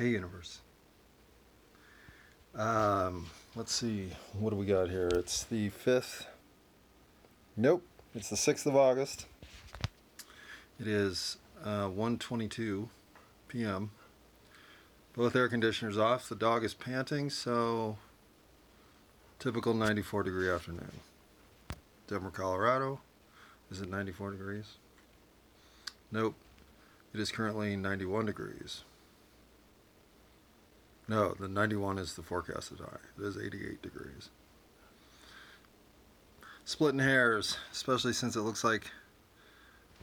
Hey, universe. Um, let's see. What do we got here? It's the 5th. Nope. It's the 6th of August. It is uh, 1.22 p.m. Both air conditioners off. The dog is panting, so typical 94 degree afternoon. Denver, Colorado. Is it 94 degrees? Nope. It is currently 91 degrees. No, the 91 is the forecasted high. It is 88 degrees. Splitting hairs, especially since it looks like.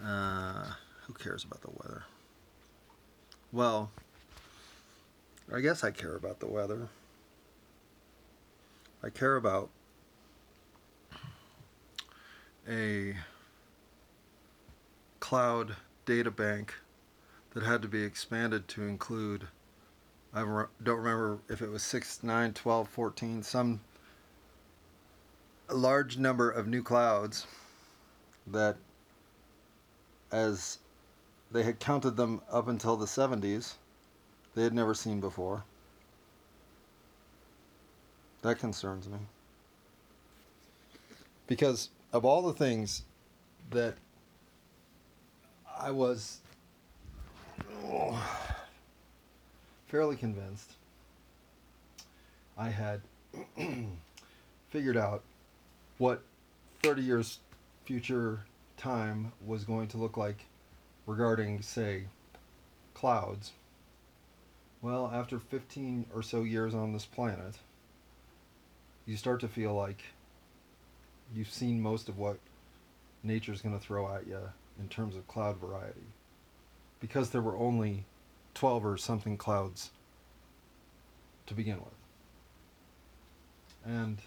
Uh, who cares about the weather? Well, I guess I care about the weather. I care about a cloud data bank that had to be expanded to include I don't remember if it was 6, 9, 12, 14, some large number of new clouds that, as they had counted them up until the 70s, they had never seen before. That concerns me. Because of all the things that I was. Oh, fairly convinced I had figured out what 30 years future time was going to look like regarding, say, clouds. Well, after 15 or so years on this planet, you start to feel like you've seen most of what nature's going to throw at you in terms of cloud variety. Because there were only 12 or something clouds to begin with. And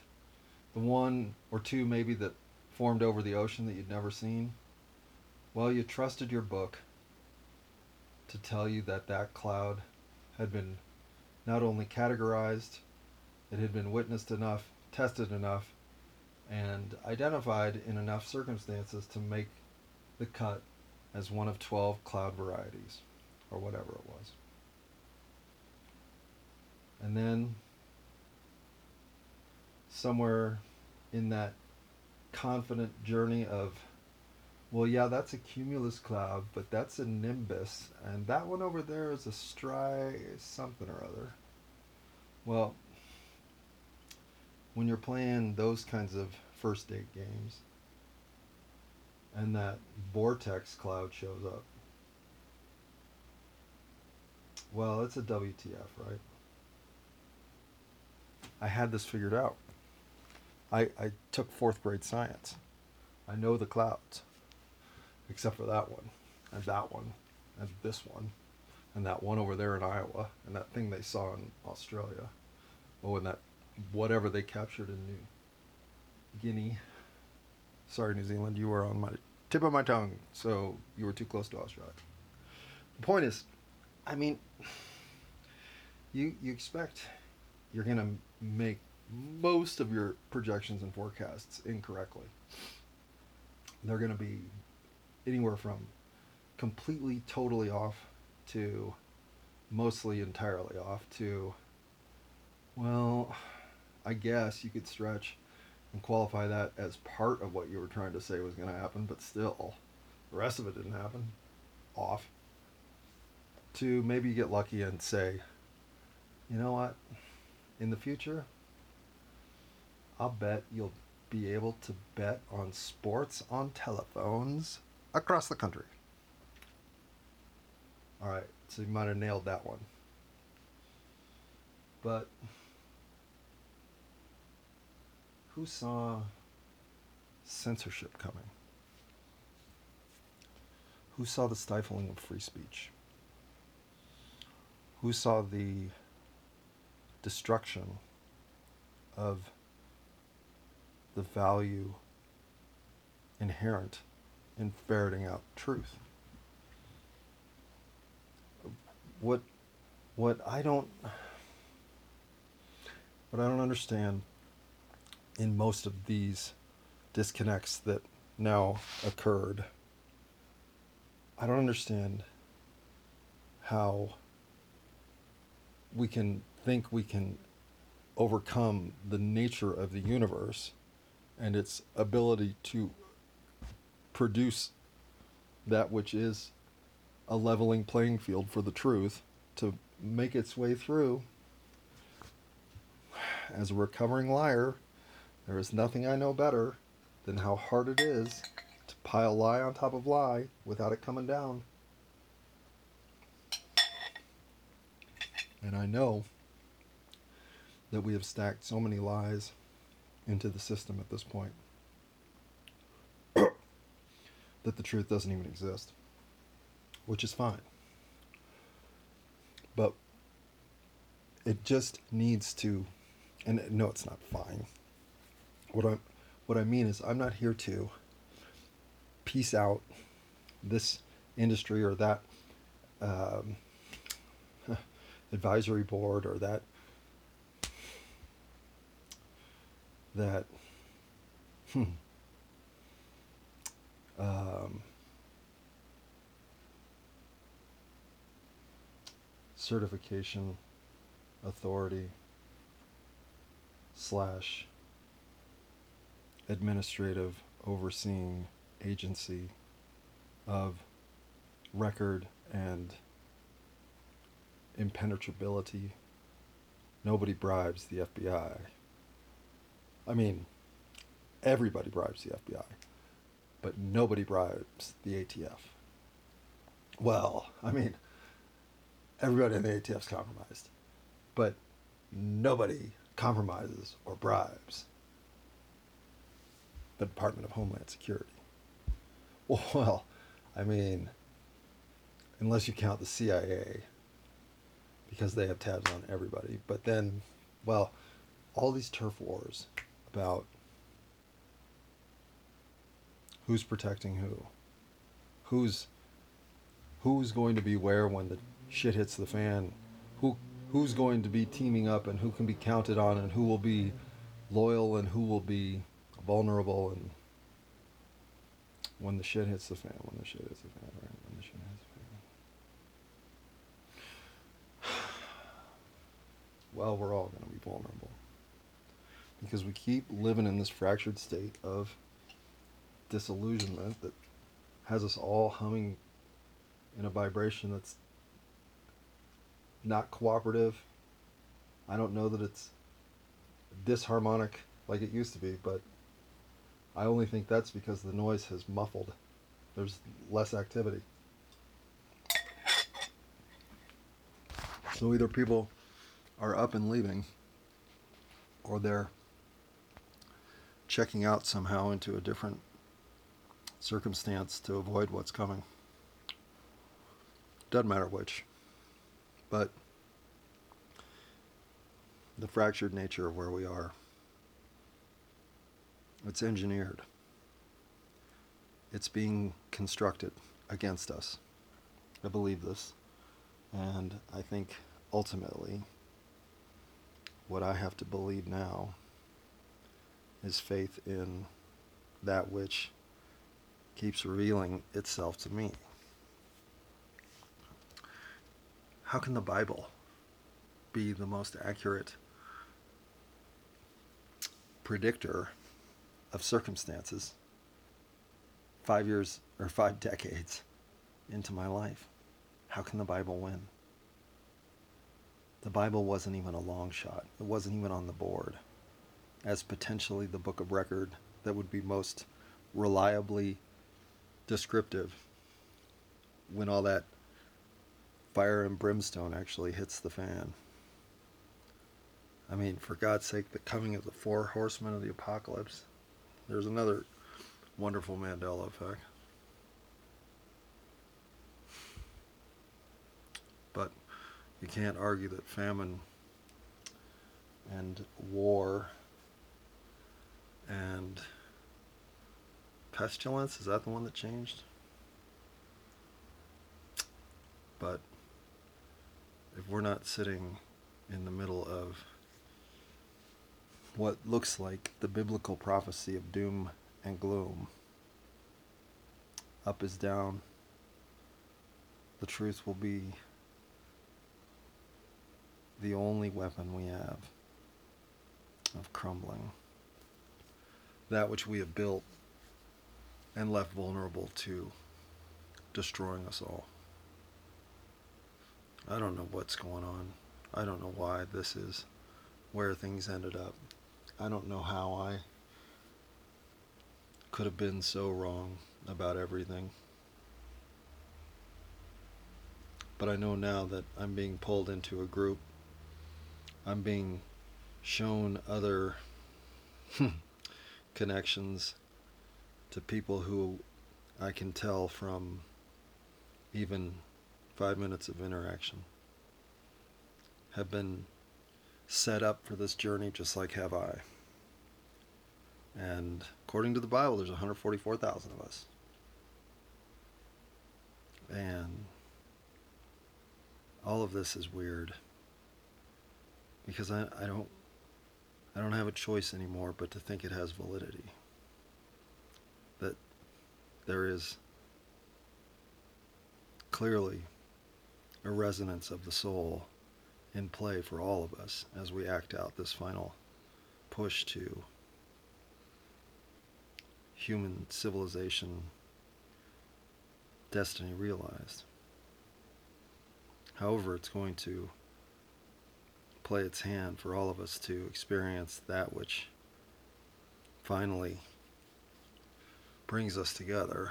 the one or two maybe that formed over the ocean that you'd never seen, well, you trusted your book to tell you that that cloud had been not only categorized, it had been witnessed enough, tested enough, and identified in enough circumstances to make the cut as one of 12 cloud varieties or whatever it was. And then somewhere in that confident journey of, well, yeah, that's a cumulus cloud, but that's a nimbus, and that one over there is a stri something or other. Well, when you're playing those kinds of first date games, and that vortex cloud shows up, well, it's a WTF, right? I had this figured out. I, I took fourth grade science. I know the clouds, except for that one, and that one, and this one, and that one over there in Iowa, and that thing they saw in Australia. Oh, and that whatever they captured in New Guinea. Sorry, New Zealand, you were on my tip of my tongue, so you were too close to Australia. The point is, I mean, you you expect you're to make most of your projections and forecasts incorrectly. They're to be anywhere from completely totally off to mostly entirely off to well, I guess you could stretch and qualify that as part of what you were trying to say was going to happen, but still, the rest of it didn't happen. Off to maybe you get lucky and say, you know what, in the future, I'll bet you'll be able to bet on sports on telephones across the country. All right, so you might have nailed that one. But who saw censorship coming? Who saw the stifling of free speech? Who saw the destruction of the value inherent in ferreting out truth. What what I don't what I don't understand in most of these disconnects that now occurred, I don't understand how we can think we can overcome the nature of the universe and its ability to produce that which is a leveling playing field for the truth to make its way through. As a recovering liar, there is nothing I know better than how hard it is to pile lie on top of lie without it coming down. And I know that we have stacked so many lies into the system at this point that the truth doesn't even exist, which is fine. But it just needs to, and no, it's not fine. What I what I mean is, I'm not here to piece out this industry or that um, advisory board or that that hmm, um, certification authority slash administrative overseeing agency of record and impenetrability. Nobody bribes the FBI. I mean, everybody bribes the FBI, but nobody bribes the ATF. Well, I mean, everybody in the ATF's compromised, but nobody compromises or bribes the Department of Homeland Security. Well, I mean, unless you count the CIA, because they have tabs on everybody. But then, well, all these turf wars about who's protecting who, who's who's going to be where when the shit hits the fan, who who's going to be teaming up and who can be counted on and who will be loyal and who will be vulnerable and when the shit hits the fan, when the shit hits the fan, right? When the shit hits the fan. Well, we're all going to be vulnerable because we keep living in this fractured state of disillusionment that has us all humming in a vibration that's not cooperative. I don't know that it's disharmonic like it used to be, but I only think that's because the noise has muffled. There's less activity. So either people are up and leaving, or they're checking out somehow into a different circumstance to avoid what's coming. Doesn't matter which. But the fractured nature of where we are, it's engineered. It's being constructed against us. I believe this. And I think ultimately, what I have to believe now is faith in that which keeps revealing itself to me. How can the Bible be the most accurate predictor of circumstances five years or five decades into my life? How can the Bible win? The Bible wasn't even a long shot, it wasn't even on the board as potentially the book of record that would be most reliably descriptive when all that fire and brimstone actually hits the fan. I mean, for God's sake, the coming of the four horsemen of the apocalypse. There's another wonderful Mandela effect. But you can't argue that famine and war and pestilence is that the one that changed? But if we're not sitting in the middle of what looks like the biblical prophecy of doom and gloom up is down the truth will be the only weapon we have of crumbling. That which we have built and left vulnerable to destroying us all. I don't know what's going on. I don't know why this is where things ended up. I don't know how I could have been so wrong about everything. But I know now that I'm being pulled into a group. I'm being shown other hmm, connections to people who I can tell from even five minutes of interaction have been set up for this journey just like have I. And according to the Bible, there's 144,000 of us. And all of this is weird because I, I don't I don't have a choice anymore but to think it has validity. That there is clearly a resonance of the soul in play for all of us as we act out this final push to human civilization destiny realized. However, it's going to play its hand for all of us to experience that which finally brings us together.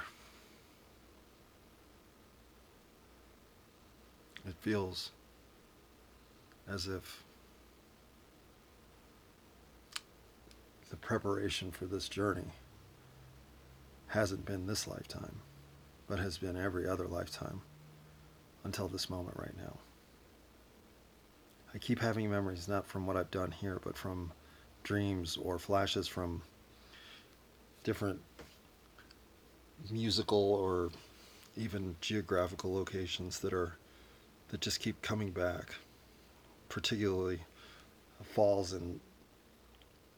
It feels as if the preparation for this journey hasn't been this lifetime, but has been every other lifetime until this moment right now. I keep having memories not from what I've done here, but from dreams or flashes from different musical or even geographical locations that are that just keep coming back particularly falls in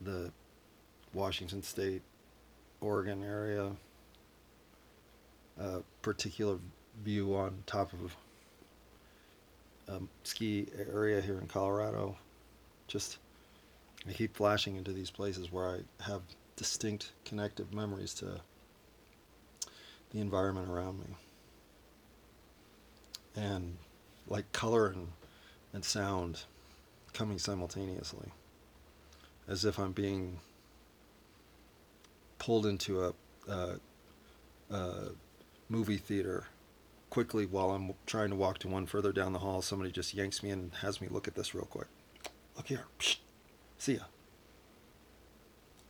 the Washington State, Oregon area, a particular view on top of a ski area here in Colorado. Just, I keep flashing into these places where I have distinct connective memories to the environment around me. And like color and, and sound coming simultaneously, as if I'm being pulled into a, a, a movie theater quickly while I'm trying to walk to one further down the hall. Somebody just yanks me in and has me look at this real quick. Look here. Psh, see ya.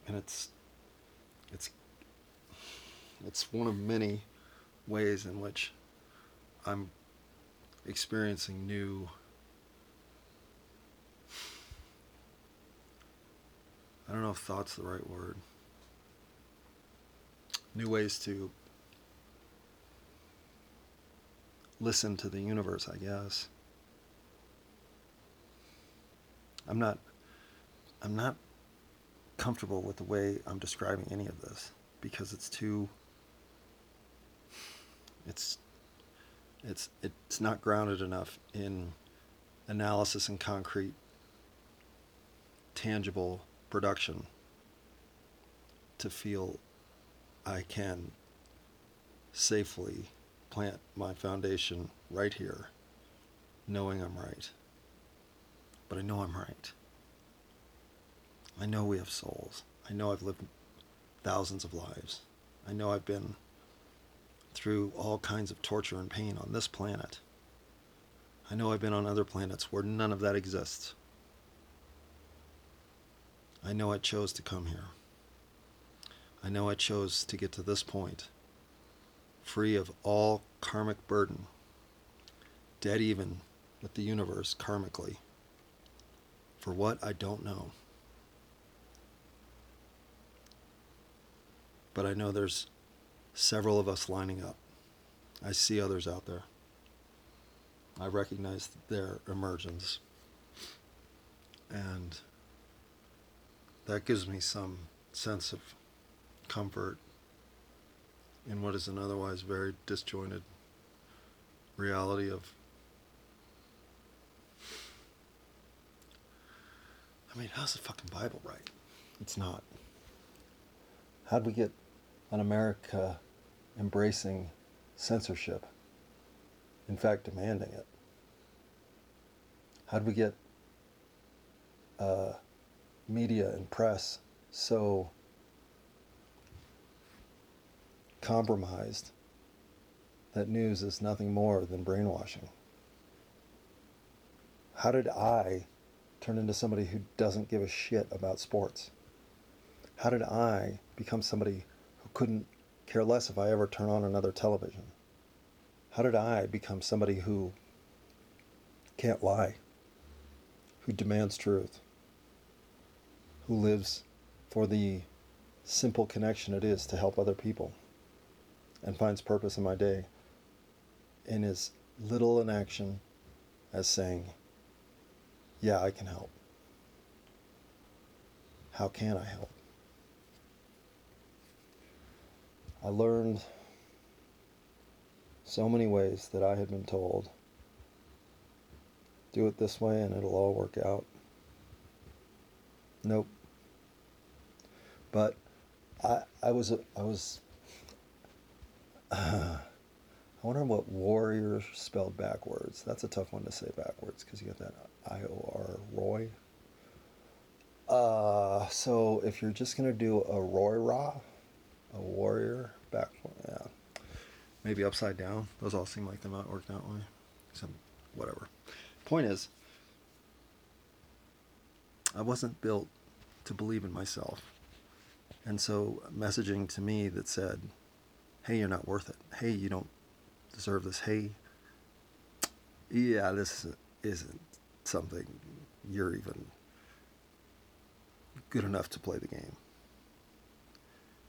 And it's it's it's one of many ways in which I'm experiencing new I don't know if thought's the right word. New ways to listen to the universe, I guess. I'm not I'm not comfortable with the way I'm describing any of this because it's too it's it's it's not grounded enough in analysis and concrete tangible production to feel I can safely plant my foundation right here, knowing I'm right. But I know I'm right. I know we have souls. I know I've lived thousands of lives. I know I've been through all kinds of torture and pain on this planet. I know I've been on other planets where none of that exists. I know I chose to come here. I know I chose to get to this point free of all karmic burden, dead even with the universe karmically. For what I don't know. But I know there's several of us lining up. I see others out there. I recognize their emergence. And that gives me some sense of comfort in what is an otherwise very disjointed reality of I mean, how's the fucking Bible right? It's not. How'd we get an America embracing censorship? In fact, demanding it? How'd we get uh, media and press so compromised that news is nothing more than brainwashing? How did I turn into somebody who doesn't give a shit about sports? How did I become somebody who couldn't care less if I ever turn on another television? How did I become somebody who can't lie, who demands truth, who lives for the simple connection it is to help other people, and finds purpose in my day in as little an action as saying, Yeah, I can help. How can I help? I learned so many ways that I had been told do it this way and it'll all work out. Nope. But I I was I was I wonder what warrior spelled backwards. That's a tough one to say backwards because you got that I O R Roy. Uh, so if you're just gonna do a Roy Ra, a warrior back, yeah, maybe upside down. Those all seem like they might work that way. Some whatever. Point is, I wasn't built to believe in myself, and so messaging to me that said, "Hey, you're not worth it. Hey, you don't deserve this. Hey, yeah, this isn't something you're even good enough to play the game.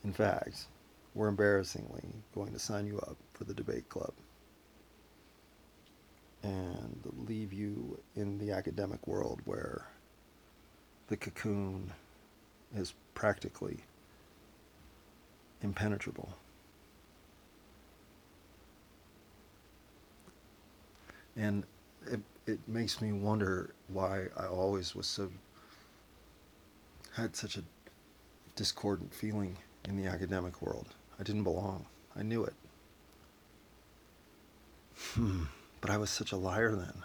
In fact, we're embarrassingly going to sign you up for the debate club and leave you in the academic world where the cocoon is practically impenetrable. And it, it makes me wonder why I always was so, had such a discordant feeling in the academic world. I didn't belong. I knew it. Hmm. But I was such a liar then.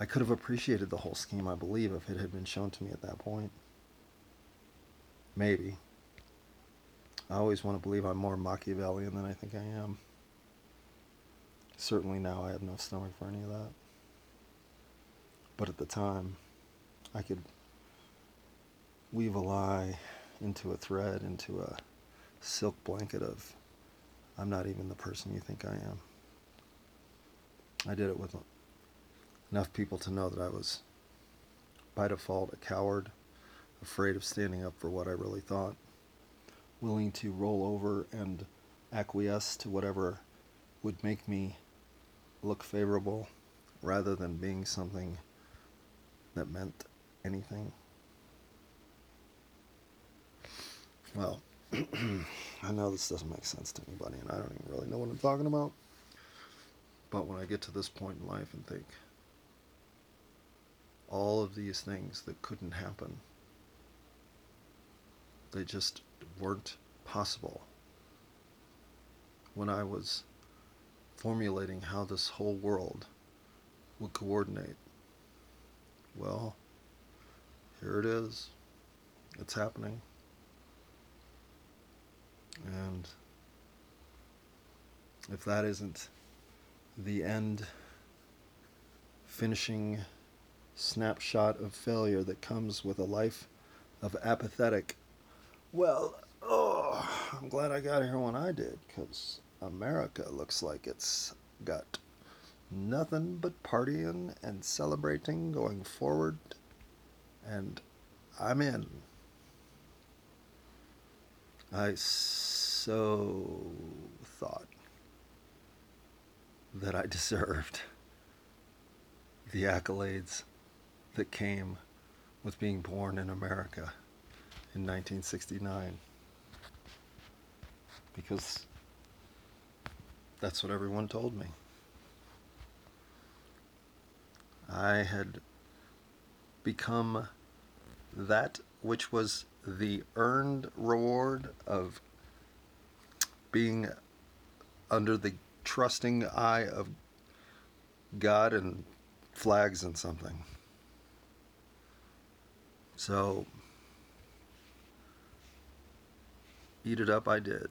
I could have appreciated the whole scheme, I believe, if it had been shown to me at that point. Maybe. I always want to believe I'm more Machiavellian than I think I am. Certainly now I have no stomach for any of that. But at the time, I could weave a lie into a thread, into a silk blanket of, I'm not even the person you think I am. I did it with enough people to know that I was, by default, a coward, afraid of standing up for what I really thought, willing to roll over and acquiesce to whatever would make me look favorable rather than being something that meant anything. Well, I know this doesn't make sense to anybody, and I don't even really know what I'm talking about. But when I get to this point in life and think, all of these things that couldn't happen, they just weren't possible when I was formulating how this whole world would coordinate. Well, here it is. It's happening. And if that isn't the end finishing snapshot of failure that comes with a life of apathetic, well, oh, I'm glad I got here when I did, because America looks like it's got nothing but partying and celebrating going forward, and I'm in. I so thought that I deserved the accolades that came with being born in America in 1969. Because that's what everyone told me. I had become that which was the earned reward of being under the trusting eye of God and flags and something. So, eat it up I did.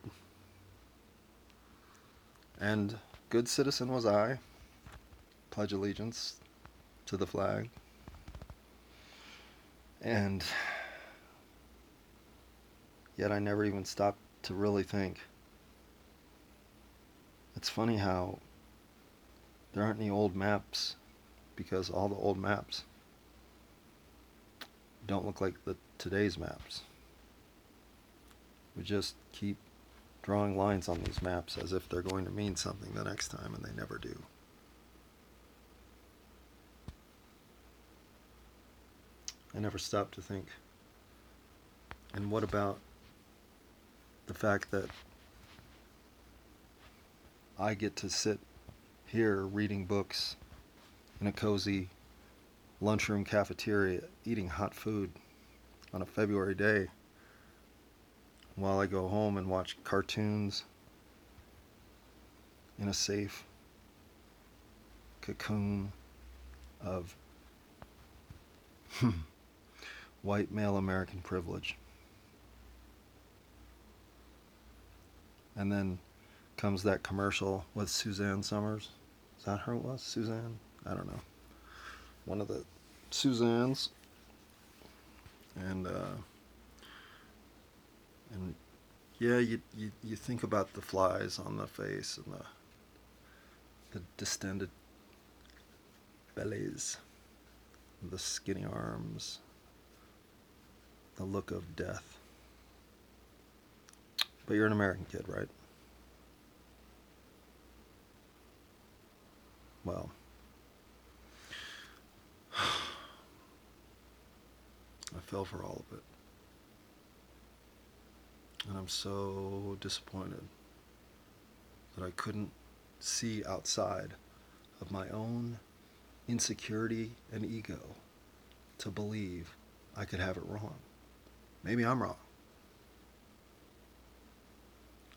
And good citizen was I, pledge allegiance to the flag. And yet I never even stopped to really think. It's funny how there aren't any old maps because all the old maps don't look like the today's maps. We just keep drawing lines on these maps as if they're going to mean something the next time and they never do. I never stopped to think. And what about the fact that I get to sit here reading books in a cozy lunchroom cafeteria eating hot food on a February day while I go home and watch cartoons in a safe cocoon of white male American privilege. And then comes that commercial with Suzanne Somers. Is that her it was? Suzanne? I don't know. One of the Suzannes. And uh and yeah, you, you you think about the flies on the face and the the distended bellies, the skinny arms, the look of death. But you're an American kid, right? Well, I fell for all of it. And I'm so disappointed that I couldn't see outside of my own insecurity and ego to believe I could have it wrong. Maybe I'm wrong.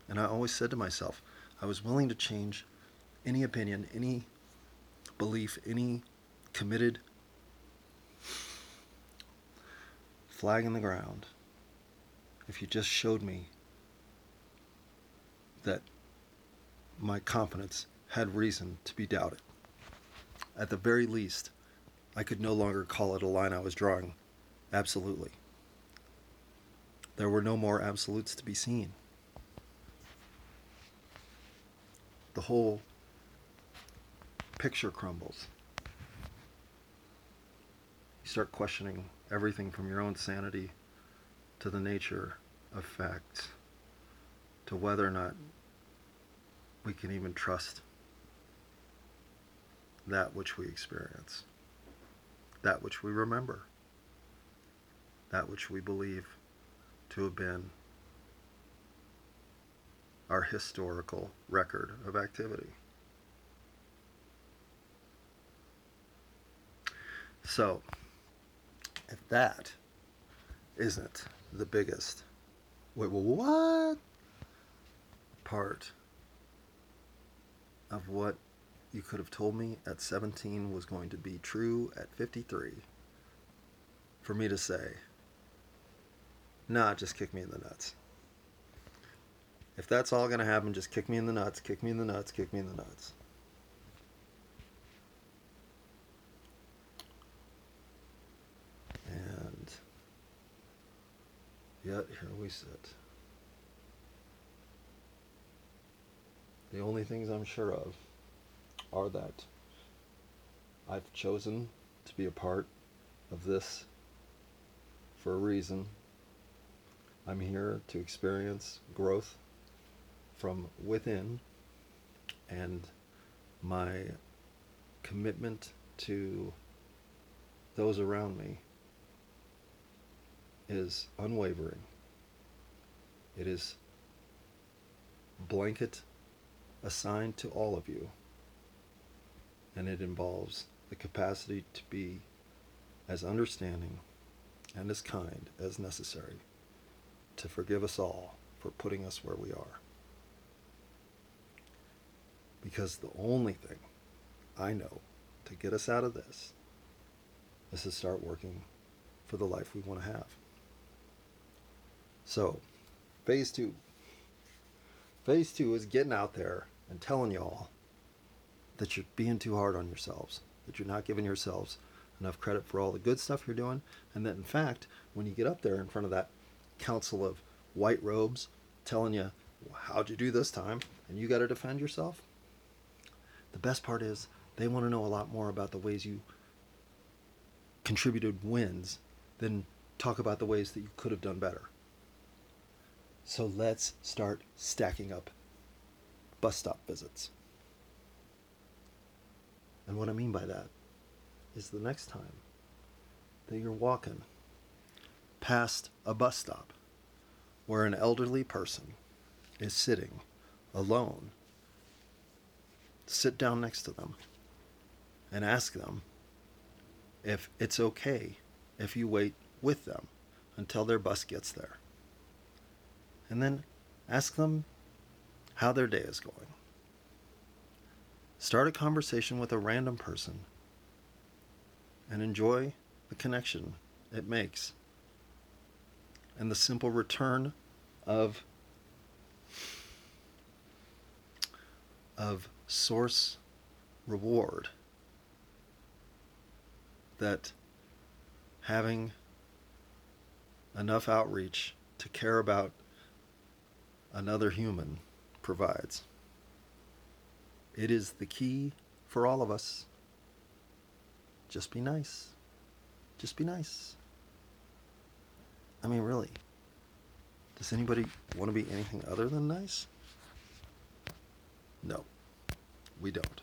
And I always said to myself, I was willing to change any opinion, any belief, any committed flag in the ground if you just showed me that my confidence had reason to be doubted. At the very least, I could no longer call it a line I was drawing absolutely. There were no more absolutes to be seen. The whole picture crumbles. You start questioning everything from your own sanity to the nature of facts, to whether or not we can even trust that which we experience, that which we remember, that which we believe to have been our historical record of activity. So, if that isn't the biggest, wait, what part of what you could have told me at 17 was going to be true at 53 for me to say, nah, just kick me in the nuts. If that's all going to happen, just kick me in the nuts, kick me in the nuts, kick me in the nuts. And here we sit. The only things I'm sure of are that I've chosen to be a part of this for a reason. I'm here to experience growth from within and my commitment to those around me is unwavering. It is blanket assigned to all of you, and it involves the capacity to be as understanding and as kind as necessary to forgive us all for putting us where we are. Because the only thing I know to get us out of this is to start working for the life we want to have. So, phase two. Phase two is getting out there and telling y'all that you're being too hard on yourselves, that you're not giving yourselves enough credit for all the good stuff you're doing, and that in fact, when you get up there in front of that council of white robes telling you, how'd you do this time? And you got to defend yourself. The best part is they want to know a lot more about the ways you contributed wins than talk about the ways that you could have done better. So let's start stacking up bus stop visits. And what I mean by that is the next time that you're walking past a bus stop where an elderly person is sitting alone, sit down next to them and ask them if it's okay if you wait with them until their bus gets there. And then ask them how their day is going. Start a conversation with a random person and enjoy the connection it makes and the simple return of of source reward that having enough outreach to care about another human provides. It is the key for all of us. Just be nice. Just be nice. I mean, really. Does anybody want to be anything other than nice? No, we don't.